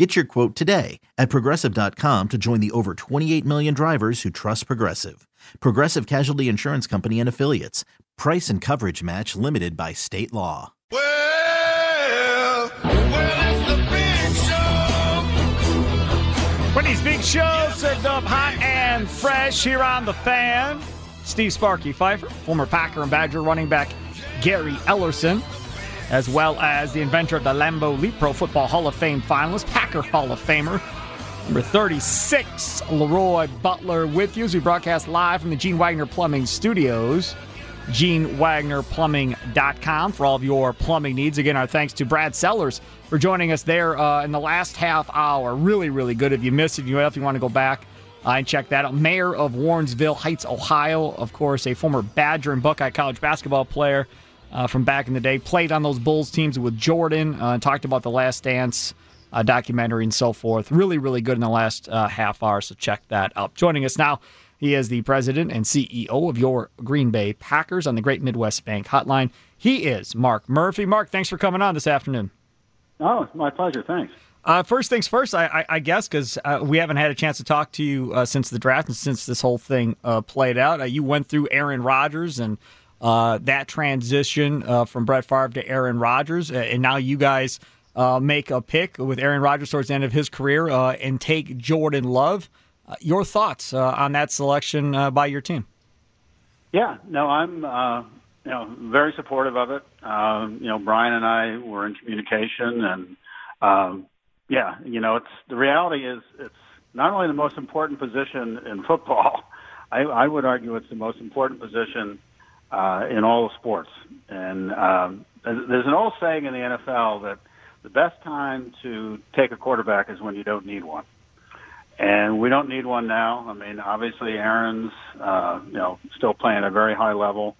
Get your quote today at progressive.com to join the over 28 million drivers who trust Progressive. Progressive Casualty Insurance Company and Affiliates. Price and coverage match limited by state law. Well, well, it's the big show. Wendy's Big Show served up hot and fresh here on The Fan. Steve Sparky Pfeiffer, former Packer and Badger running back Gary Ellerson as well as the inventor of the Lambeau Leap Pro Football Hall of Fame finalist, Packer Hall of Famer. Number 36, Leroy Butler with you as we broadcast live from the Gene Wagner Plumbing Studios. GeneWagnerPlumbing.com for all of your plumbing needs. Again, our thanks to Brad Sellers for joining us there uh, in the last half hour. Really, really good. If you missed it, if you want to go back uh, and check that out. Mayor of Warrensville Heights, Ohio. Of course, a former Badger and Buckeye College basketball player uh, from back in the day. Played on those Bulls teams with Jordan. Uh, talked about the Last Dance uh, documentary and so forth. Really, really good in the last uh, half hour. So check that out. Joining us now, he is the president and CEO of your Green Bay Packers on the Great Midwest Bank Hotline. He is Mark Murphy. Mark, thanks for coming on this afternoon. Oh, my pleasure. Thanks. Uh, first things first, I, I, I guess, because uh, we haven't had a chance to talk to you uh, since the draft and since this whole thing uh, played out. Uh, you went through Aaron Rodgers and uh, that transition uh, from Brett Favre to Aaron Rodgers, uh, and now you guys uh, make a pick with Aaron Rodgers towards the end of his career uh, and take Jordan Love. Your thoughts on that selection by your team? Yeah, no, I'm you know very supportive of it. Um, you know, Brian and I were in communication, and um, yeah, you know, it's the reality is it's not only the most important position in football. I, I would argue it's the most important position uh, in all sports. And um, there's an old saying in the NFL that the best time to take a quarterback is when you don't need one. And we don't need one now. I mean, obviously, Aaron's uh, you know still playing at a very high level.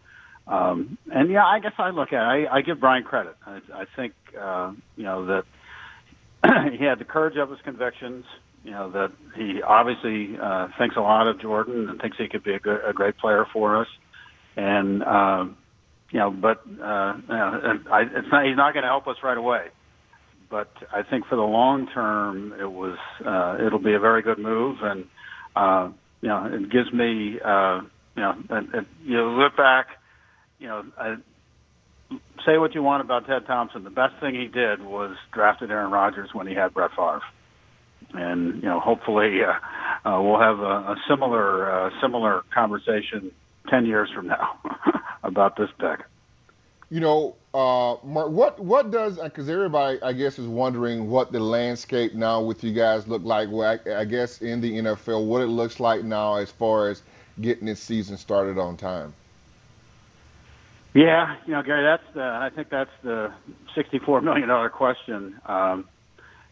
Um, and yeah, I guess I look at it. I, I give Brian credit. I, I think uh, you know that he had the courage of his convictions. You know that he obviously uh, thinks a lot of Jordan and thinks he could be a, good, a great player for us and uh, you know, but uh, you I, it's not, he's not going to help us right away. But I think for the long term, it was uh, it'll be a very good move, and uh, you know, it gives me uh, you know, it, it, you look back, you know. I, say what you want about Ted Thompson. The best thing he did was drafted Aaron Rodgers when he had Brett Favre, and you know, hopefully, uh, uh, we'll have a, a similar uh, similar conversation 10 years from now about this deck. You know, uh, Mark, what what does because everybody I guess is wondering what the landscape now with you guys look like. Well, I, I, guess in the NFL, what it looks like now as far as getting this season started on time. Yeah, you know, Gary, that's the I think that's the sixty-four million dollar question. Um,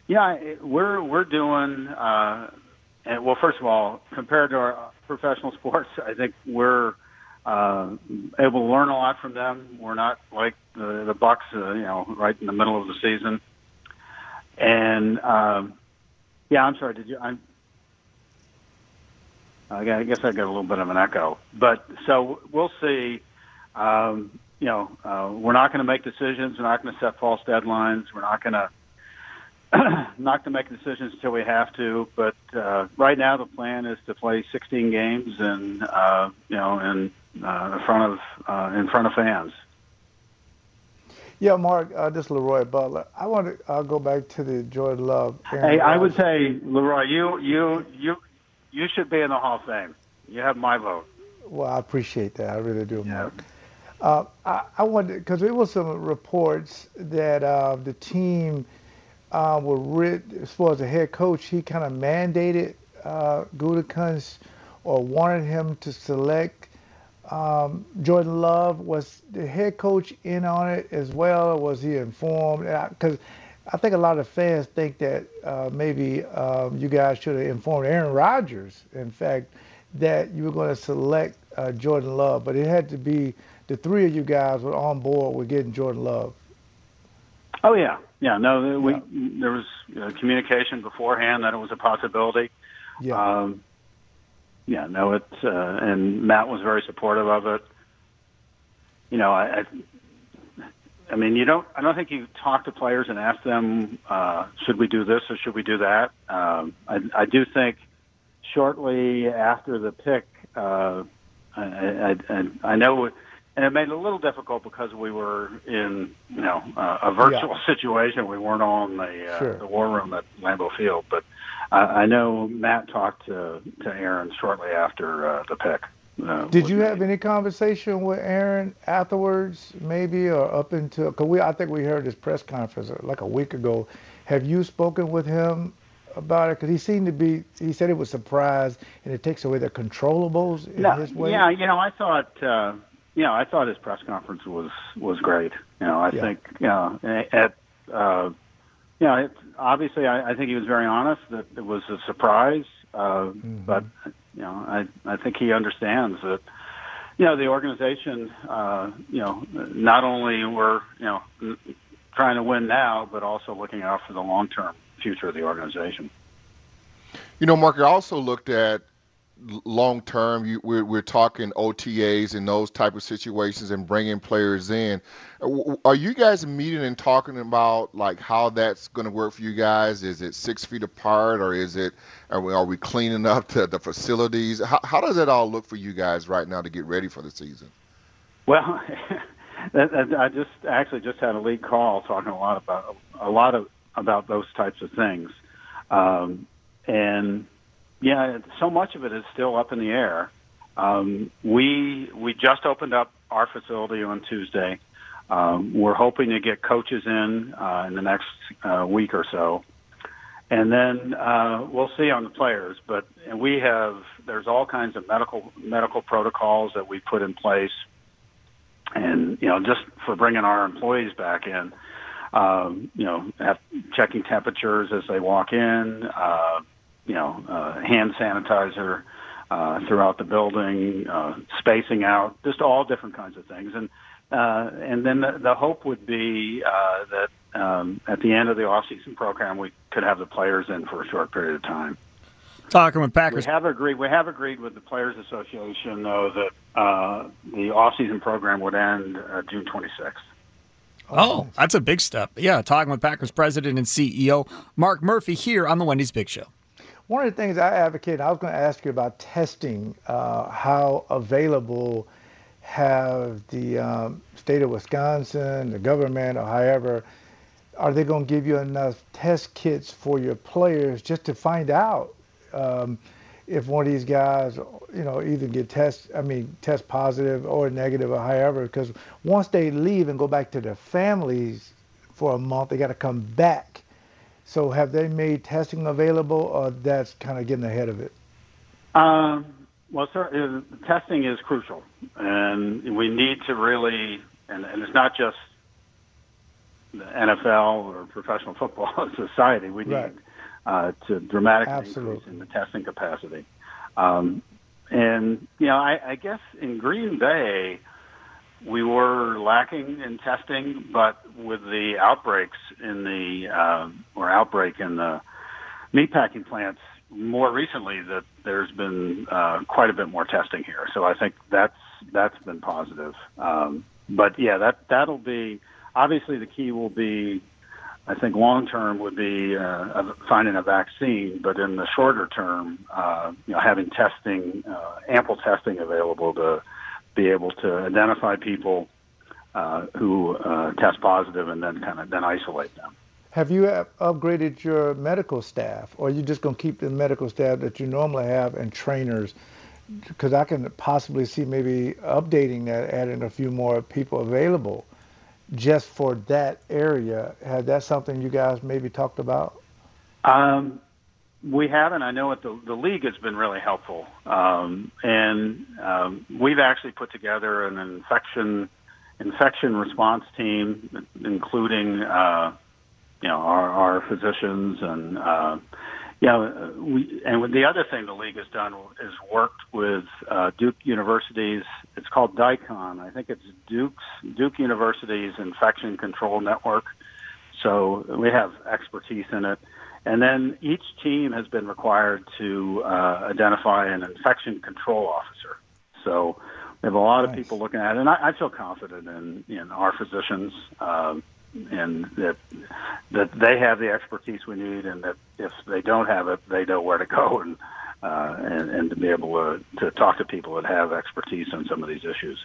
yeah, we're we're doing. Uh, and, well, first of all, compared to our professional sports, I think we're uh, able to learn a lot from them. We're not like the, the Bucks, uh, you know, right in the middle of the season. And um, yeah, I'm sorry. Did you? I'm, I guess I got a little bit of an echo, but so we'll see. Um, you know, uh, we're not going to make decisions. We're not going to set false deadlines. We're not going to not to make decisions until we have to, but uh, right now the plan is to play 16 games and uh, you know in uh, in front of uh, in front of fans. Yeah, Mark, uh, this is Leroy Butler. I want to I'll go back to the Jordan Love. Aaron hey, I would say Leroy, you you you you should be in the Hall of Fame. You have my vote. Well, I appreciate that. I really do, Mark. Uh, I, I wanted because there was some reports that uh, the team uh, were rid, as far as the head coach, he kind of mandated uh, Gutekunst or wanted him to select um, Jordan Love. Was the head coach in on it as well, or was he informed? Because I think a lot of fans think that uh, maybe um, you guys should have informed Aaron Rodgers, in fact, that you were going to select uh, Jordan Love, but it had to be the three of you guys were on board with getting Jordan Love. Oh yeah, yeah. No, we there was uh, communication beforehand that it was a possibility. Yeah. Um, yeah. No, it uh, and Matt was very supportive of it. You know, I, I, I mean, you don't. I don't think you talk to players and ask them, uh, should we do this or should we do that. Um, I, I do think shortly after the pick, uh, I, I, I, I know. It, and it made it a little difficult because we were in, you know, uh, a virtual Yeah. situation. We weren't on the uh, Sure. the war room at Lambeau Field, but I, I know Matt talked to to Aaron shortly after uh, the pick. Uh, Did you me. have any conversation with Aaron afterwards, maybe, or up until? Because we, I think we heard his press conference uh, like a week ago. Have you spoken with him about it? Because he seemed to be. He said he was surprised, and it takes away the controllables in No, his way. yeah, you know, I thought, uh, you know, I thought his press conference was was great. You know, I Yeah. think, you know, at, uh, you know, it, obviously, I, I think he was very honest that it was a surprise, uh, but you know, I I think he understands that. You know, the organization, uh, you know, not only we're, you know, trying to win now, but also looking out for the long-term future of the organization. You know, Mark, I also looked at long term. You, we're, we're talking OTAs and those type of situations and bringing players in. Are you guys meeting and talking about like how that's going to work for you guys? Is it six feet apart, or is it are we, are we cleaning up the, the facilities? How, how does it all look for you guys right now to get ready for the season? Well, I just actually just had a league call talking a lot about a lot of about those types of things, um, and yeah, so much of it is still up in the air. Um, we we just opened up our facility on Tuesday. Um, we're hoping to get coaches in uh, in the next uh, week or so, and then uh, we'll see on the players. But we have there's all kinds of medical medical protocols that we put in place and you know just for bringing our employees back in um, you know checking temperatures as they walk in uh, you know uh, hand sanitizer uh, throughout the building uh, spacing out just all different kinds of things and uh, and then the, the hope would be uh, that um, at the end of the off-season program we could have the players in for a short period of time Talking with Packers, we have agreed. We have agreed with the Players Association, though, that uh, the off-season program would end uh, June 26th. Oh, that's a big step. Yeah, talking with Packers president and CEO Mark Murphy here on the Wendy's Big Show. One of the things I advocate, I was going to ask you about testing, uh, how available have the um, state of Wisconsin, the government, or however, are they going to give you enough test kits for your players just to find out um, if one of these guys, you know, either get test, I mean, test positive or negative or however, because once they leave and go back to their families for a month, they got to come back. So have they made testing available, or that's kind of getting ahead of it? Um, well, sir, uh, testing is crucial, and we need to really, and, and it's not just the NFL or professional football society. We need Right. uh, to dramatically Absolutely. increase in the testing capacity. Um, and you know, I, I guess in Green Bay, we were lacking in testing, but with the outbreaks in the uh, or outbreak in the meatpacking plants more recently, that there's been uh, quite a bit more testing here. So I think that's that's been positive. Um, but yeah, that that'll be obviously the key will be. I think long term would be uh, finding a vaccine, but in the shorter term, uh, you know, having testing, uh, ample testing available to be able to identify people uh, who uh, test positive and then kind of then isolate them. Have you upgraded your medical staff, or are you just going to keep the medical staff that you normally have and trainers because I can possibly see maybe updating that, adding a few more people available just for that area. Had that something you guys maybe talked about? Um, we haven't. I know it. The, the league has been really helpful, um, and um, we've actually put together an infection infection response team, including uh, you know our, our physicians and uh, yeah, we and the other thing the league has done is worked with uh, Duke University's. It's called DICON. I think it's Duke's Duke University's Infection Control Network. So we have expertise in it. And then each team has been required to uh, identify an infection control officer. So we have a lot nice. of people looking at it, and I, I feel confident in in our physicians. Um, and that that they have the expertise we need, and that if they don't have it, they know where to go and uh, and, and to be able to, to talk to people that have expertise on some of these issues.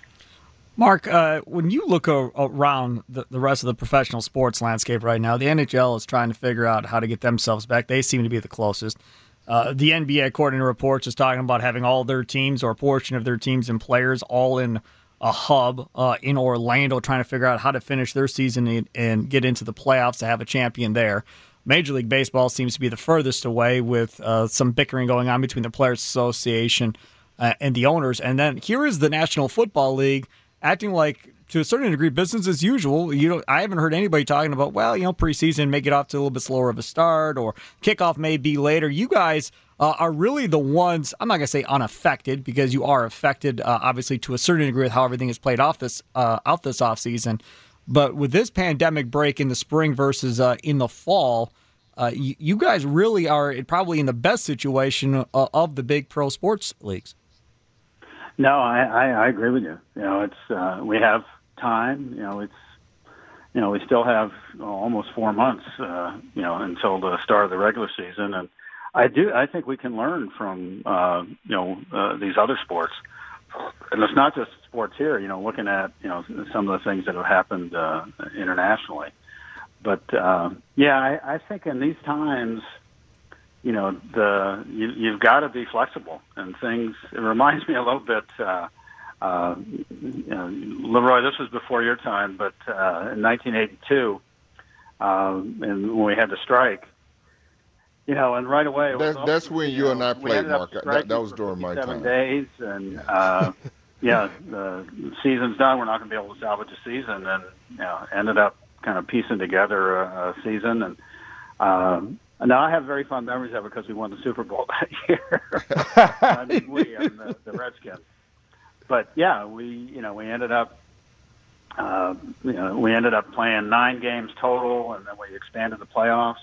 Mark, uh, when you look a- around the, the rest of the professional sports landscape right now, the NHL is trying to figure out how to get themselves back. They seem to be the closest. Uh, the NBA, according to reports, is talking about having all their teams or a portion of their teams and players all in a hub uh, in Orlando, trying to figure out how to finish their season and, and, get into the playoffs to have a champion there. Major League Baseball seems to be the furthest away, with uh, some bickering going on between the Players Association uh, and the owners. And then here is the National Football League acting like to a certain degree business as usual. You know, I haven't heard anybody talking about, well, you know, preseason may get off to a little bit slower of a start or kickoff may be later. You guys uh, are really the ones, I'm not going to say unaffected because you are affected, uh, obviously, to a certain degree with how everything is played off this, uh, out this offseason. But with this pandemic break in the spring versus uh, in the fall, uh, you, you, guys really are probably in the best situation uh, of the big pro sports leagues. No, I, I, I agree with you. You know, it's uh, we have time. You know, it's you know we still have almost four months. Uh, you know, until the start of the regular season, and I do. I think we can learn from uh, you know uh, these other sports, and it's not just sports here. You know, looking at you know some of the things that have happened uh, internationally. But uh, yeah, I, I think in these times, you know, the you, you've got to be flexible and things. It reminds me a little bit. Uh, uh, you know, Leroy, this was before your time, but uh, in 1982, um, and when we had the strike, you know, and right away, that's, that's when you, know, and I played, Mark. That, that was during my time. Seven days, and uh, yeah, the season's done. We're not going to be able to salvage a season, and you know, ended up kind of piecing together a, a season, and um, now I have very fond memories of it because we won the Super Bowl that year. I mean, we, mean, the, the Redskins but yeah, we you know we ended up uh, you know we ended up playing nine games total, and then we expanded the playoffs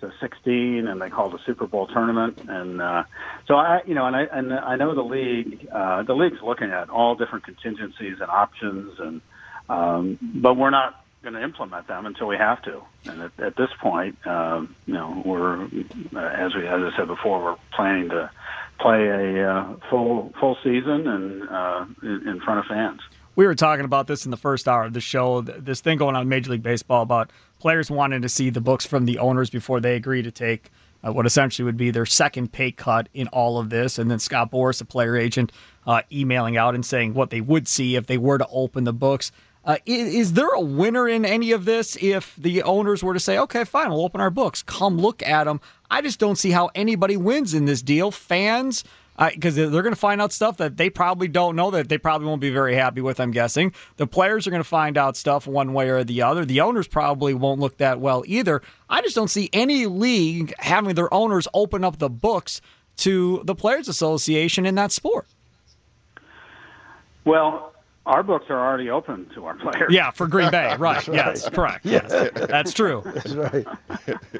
to 16, and they called a Super Bowl tournament. And uh, so I you know and I and I know the league uh, the league's looking at all different contingencies and options, and um, but we're not going to implement them until we have to. And at, at this point, um, you know, we're as we as I said before, we're planning to play a uh, full full season and uh, in, in front of fans. We were talking about this in the first hour of the show. This thing going on in Major League Baseball about players wanting to see the books from the owners before they agree to take uh, what essentially would be their second pay cut in all of this. And then Scott Boras, a player agent, uh, emailing out and saying what they would see if they were to open the books. Uh, is, is, there a winner in any of this if the owners were to say, okay, fine, we'll open our books, come look at them? I just don't see how anybody wins in this deal. Fans, because uh, they're going to find out stuff that they probably don't know that they probably won't be very happy with, I'm guessing. The players are going to find out stuff one way or the other. The owners probably won't look that well either. I just don't see any league having their owners open up the books to the Players Association in that sport. Well, our books are already open to our players. Yeah, for Green Bay, right? right. Yes, correct. Yes, that's true. That's right.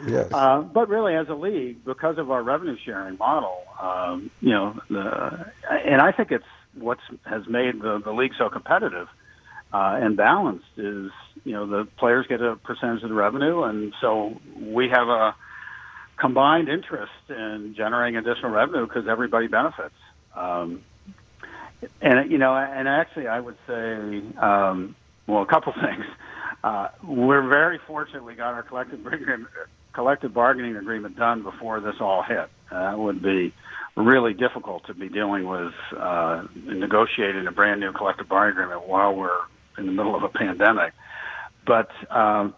yes. Uh, but really, as a league, because of our revenue sharing model, um, you know, the, and I think it's what has made the, the league so competitive uh, and balanced is, you know, the players get a percentage of the revenue, and so we have a combined interest in generating additional revenue because everybody benefits. Um, and you know, and actually, I would say, um, well, a couple things. Uh, we're very fortunate we got our collective collective bargaining agreement done before this all hit. Uh, that would be really difficult to be dealing with uh, negotiating a brand new collective bargaining agreement while we're in the middle of a pandemic. But um,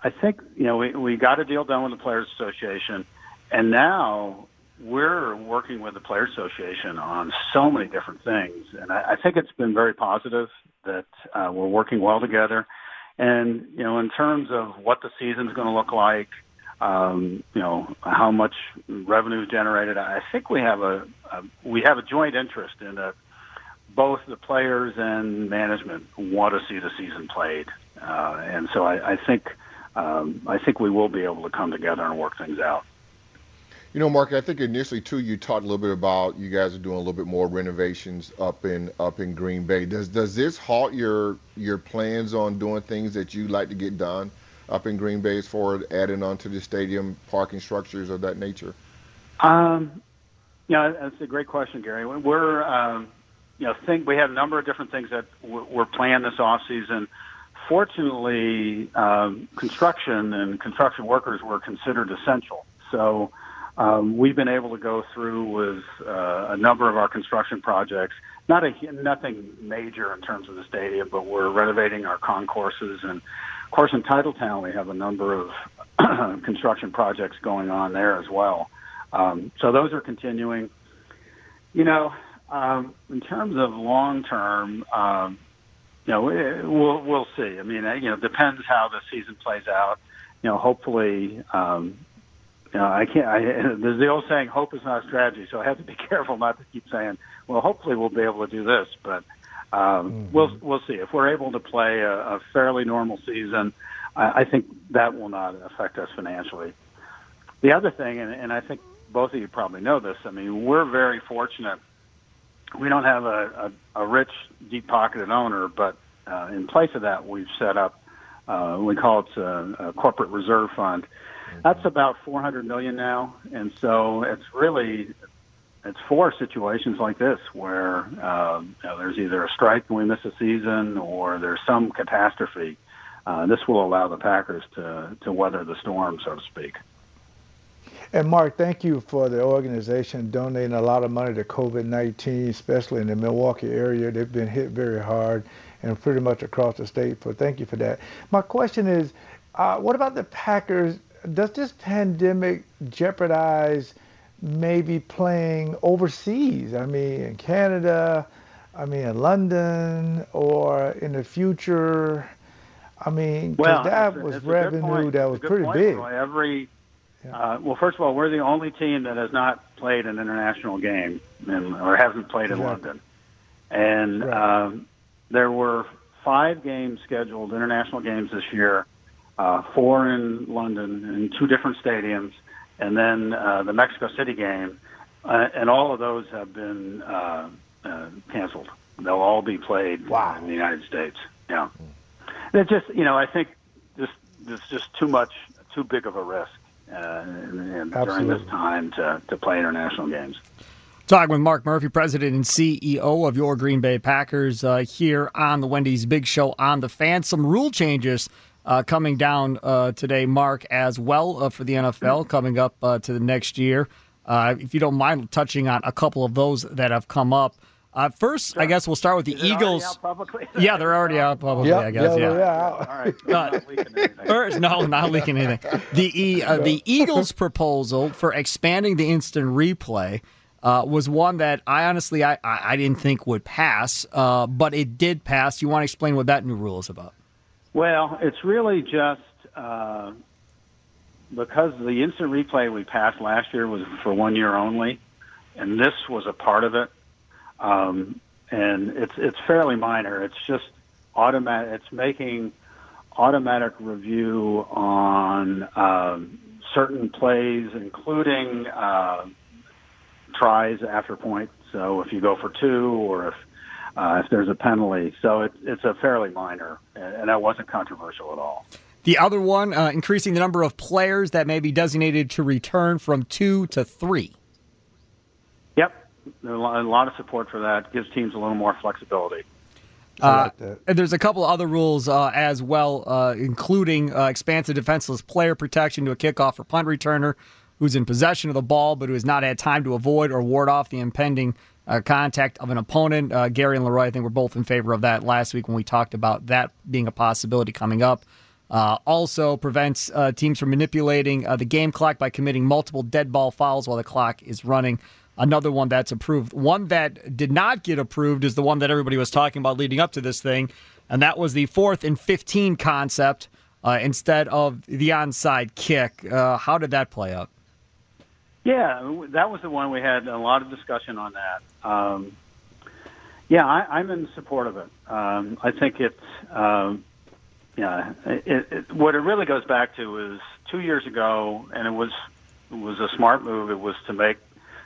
I think you know we we got a deal done with the Players Association, and now we're working with the Players Association on so many different things, and I, I think it's been very positive that uh, we're working well together. And you know, in terms of what the season's going to look like, um, you know, how much revenue is generated, I think we have a, a we have a joint interest in that both the players and management want to see the season played, uh, and so I, I think um, I think we will be able to come together and work things out. You know, Mark, I think initially too you talked a little bit about you guys are doing a little bit more renovations up in up in Green Bay. Does does this halt your your plans on doing things that you like to get done up in Green Bay as far as adding onto the stadium, parking structures of that nature? Um, yeah, that's a great question, Gary. We're um, you know think we have a number of different things that we're planning this off season. Fortunately, um, construction and construction workers were considered essential, so um, we've been able to go through with uh, a number of our construction projects. Not a nothing major in terms of the stadium, but we're renovating our concourses, and of course in Titletown we have a number of construction projects going on there as well. Um, so those are continuing. You know, um, in terms of long term, um, you know, we'll we'll see. I mean, you know, depends how the season plays out. You know, hopefully, um, you know, I can't. I, there's the old saying, "Hope is not a strategy." So I have to be careful not to keep saying, "Well, hopefully we'll be able to do this." But um, mm-hmm. we'll we'll see if we're able to play a, a fairly normal season. I, I think that will not affect us financially. The other thing, and, and I think both of you probably know this. I mean, we're very fortunate. We don't have a, a, a rich, deep-pocketed owner, but uh, in place of that, we've set up. Uh, we call it a, a corporate reserve fund that's about 400 million now, and so it's really it's for situations like this where um, you know, there's either a strike and we miss a season, or there's some catastrophe. Uh, this will allow the Packers to to weather the storm, so to speak. And Mark, thank you for the organization donating a lot of money to COVID-19, especially in the Milwaukee area. They've been hit very hard, and pretty much across the state. So thank you for that. My question is, uh, what about the Packers does this pandemic jeopardize maybe playing overseas? I mean, in Canada, I mean, in London, or in the future. I mean, well, that was revenue that was pretty point, big. Roy. Every yeah. uh, well, first of all, we're the only team that has not played an international game in, or hasn't played in exactly. London, and right. um, there were five games scheduled, international games this year uh, four in London in two different stadiums, and then uh, the Mexico City game, uh, and all of those have been uh, uh, canceled. They'll all be played wow. in the United States. Yeah, it just you know I think this this just too much too big of a risk uh, during this time to to play international games. Talking with Mark Murphy, President and CEO of your Green Bay Packers, uh, here on the Wendy's Big Show on the Fan. Some rule changes uh, coming down uh, today, Mark, as well uh, for the NFL coming up uh, to the next year. Uh, if you don't mind touching on a couple of those that have come up. Uh, first, sure. I guess we'll start with the Is Eagles. yeah, they're already out publicly. Yep, I guess. Yeah. yeah. All right. Not first, no, not leaking anything. The the Eagles' proposal for expanding the instant replay uh, was one that I honestly I, I didn't think would pass, uh, but it did pass. You want to explain what that new rule is about? Well, it's really just uh, because the instant replay we passed last year was for one year only, and this was a part of it. Um, and it's it's fairly minor. It's just automatic. It's making automatic review on um, certain plays, including uh, tries after point. So if you go for two, or if uh, if there's a penalty. So it, it's a fairly minor, and that wasn't controversial at all. The other one, uh, increasing the number of players that may be designated to return from two to three. Yep, a lot of support for that. Gives teams a little more flexibility. Uh, and there's a couple other rules uh, as well, uh, including uh, expansive defenseless player protection to a kickoff or punt returner who's in possession of the ball, but who has not had time to avoid or ward off the impending uh, contact of an opponent. Uh, Gary and Leroy, I think, were both in favor of that last week when we talked about that being a possibility coming up. Uh, also prevents uh, teams from manipulating uh, the game clock by committing multiple dead ball fouls while the clock is running. Another one that's approved. One that did not get approved is the one that everybody was talking about leading up to this thing, and that was the fourth and 15 concept uh, instead of the onside kick. How did that play out? Yeah, that was the one we had a lot of discussion on that. Um, yeah, I, I'm in support of it. Um, I think it's, um, yeah, it, it, what it really goes back to is two years ago, and it was it was a smart move. It was to make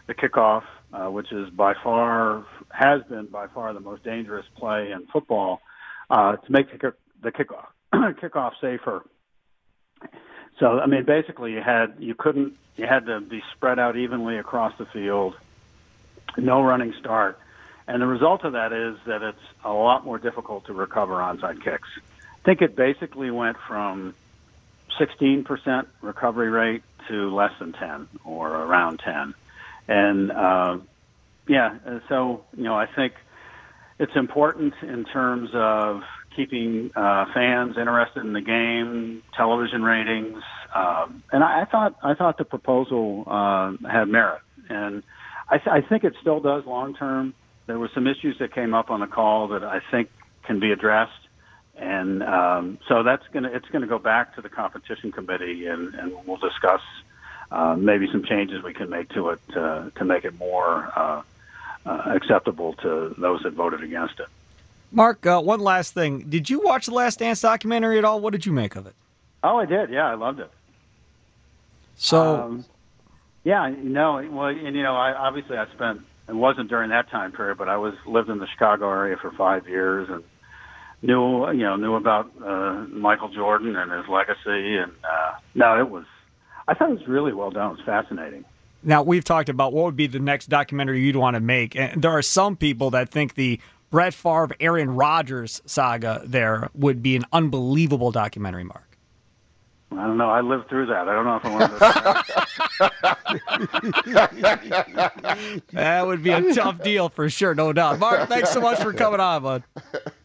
the kickoff, uh, which is by far has been by far the most dangerous play in football, uh, to make the, the kickoff kickoff safer. So I mean, basically, you had you couldn't you had to be spread out evenly across the field, no running start, and the result of that is that it's a lot more difficult to recover onside kicks. I think it basically went from 16% recovery rate to less than 10 or around 10, and uh, yeah, so you know I think it's important in terms of keeping uh, fans interested in the game, television ratings, um, and I, I thought I thought the proposal uh, had merit, and I, th- I think it still does long term. There were some issues that came up on the call that I think can be addressed, and um, so that's gonna it's gonna go back to the competition committee, and, and we'll discuss uh, maybe some changes we can make to it uh, to make it more uh, uh, acceptable to those that voted against it. Mark, uh, one last thing. Did you watch the Last Dance documentary at all? What did you make of it? Oh, I did. Yeah, I loved it. So, um, yeah, you know, well, and you know, I obviously I spent it wasn't during that time period, but I was lived in the Chicago area for five years and knew you know knew about uh, Michael Jordan and his legacy, and uh, no, it was I thought it was really well done. It was fascinating. Now we've talked about what would be the next documentary you'd want to make, and there are some people that think the Brett Favre, Aaron Rodgers saga there would be an unbelievable documentary. Mark. I don't know. I lived through that. I don't know if I want to. that would be a tough deal for sure, no doubt. Mark, thanks so much for coming on, bud.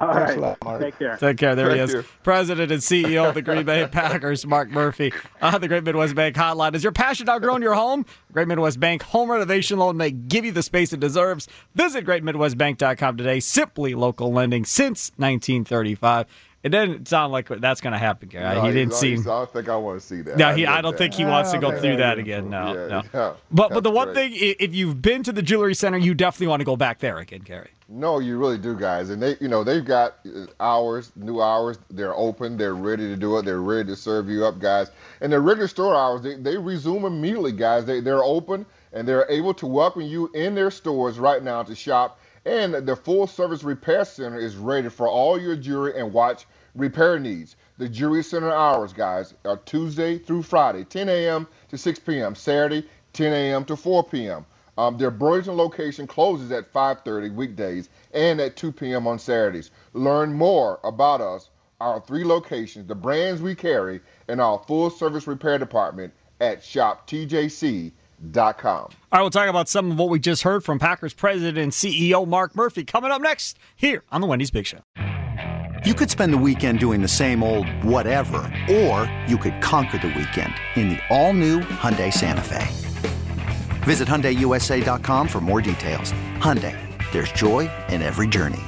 All right. Mark. Take care. Take care. There Thank he is. you. President and CEO of the Green Bay Packers, Mark Murphy. Uh, the Great Midwest Bank Hotline. Is your passion outgrown your home? Great Midwest Bank Home Renovation Loan may give you the space it deserves. Visit greatmidwestbank.com today. Simply local lending since 1935. It didn't sound like that's going to happen, Gary. No, he didn't he's- seem. I don't think I want to see that. No, he, get I don't that. think he wants to go through that again. No, Yeah, no. yeah. But but the one great. thing, if you've been to the Jewelry Center, you definitely want to go back there again, Gary. No, you really do, guys. And they, you know, they've got uh, hours, new hours. They're open. They're ready to do it. They're ready to serve you up, guys. And their regular store hours, they, they resume immediately, guys. They, they're open and they're able to welcome you in their stores right now to shop. And the full service repair center is ready for all your jewelry and watch repair needs. The Jewelry Center hours, guys, are Tuesday through Friday, 10 a.m. to 6 p.m. Saturday, 10 a.m. to 4 p.m. Um, their Burlington location closes at 5:30 weekdays and at 2 p.m. on Saturdays. Learn more about us, our three locations, the brands we carry, and our full-service repair department at shoptjc.com. All right, we'll talk about some of what we just heard from Packers president and CEO Mark Murphy coming up next here on the Wendy's Big Show. You could spend the weekend doing the same old whatever, or you could conquer the weekend in the all-new Hyundai Santa Fe. Visit HyundaiUSA.com for more details. Hyundai, there's joy in every journey.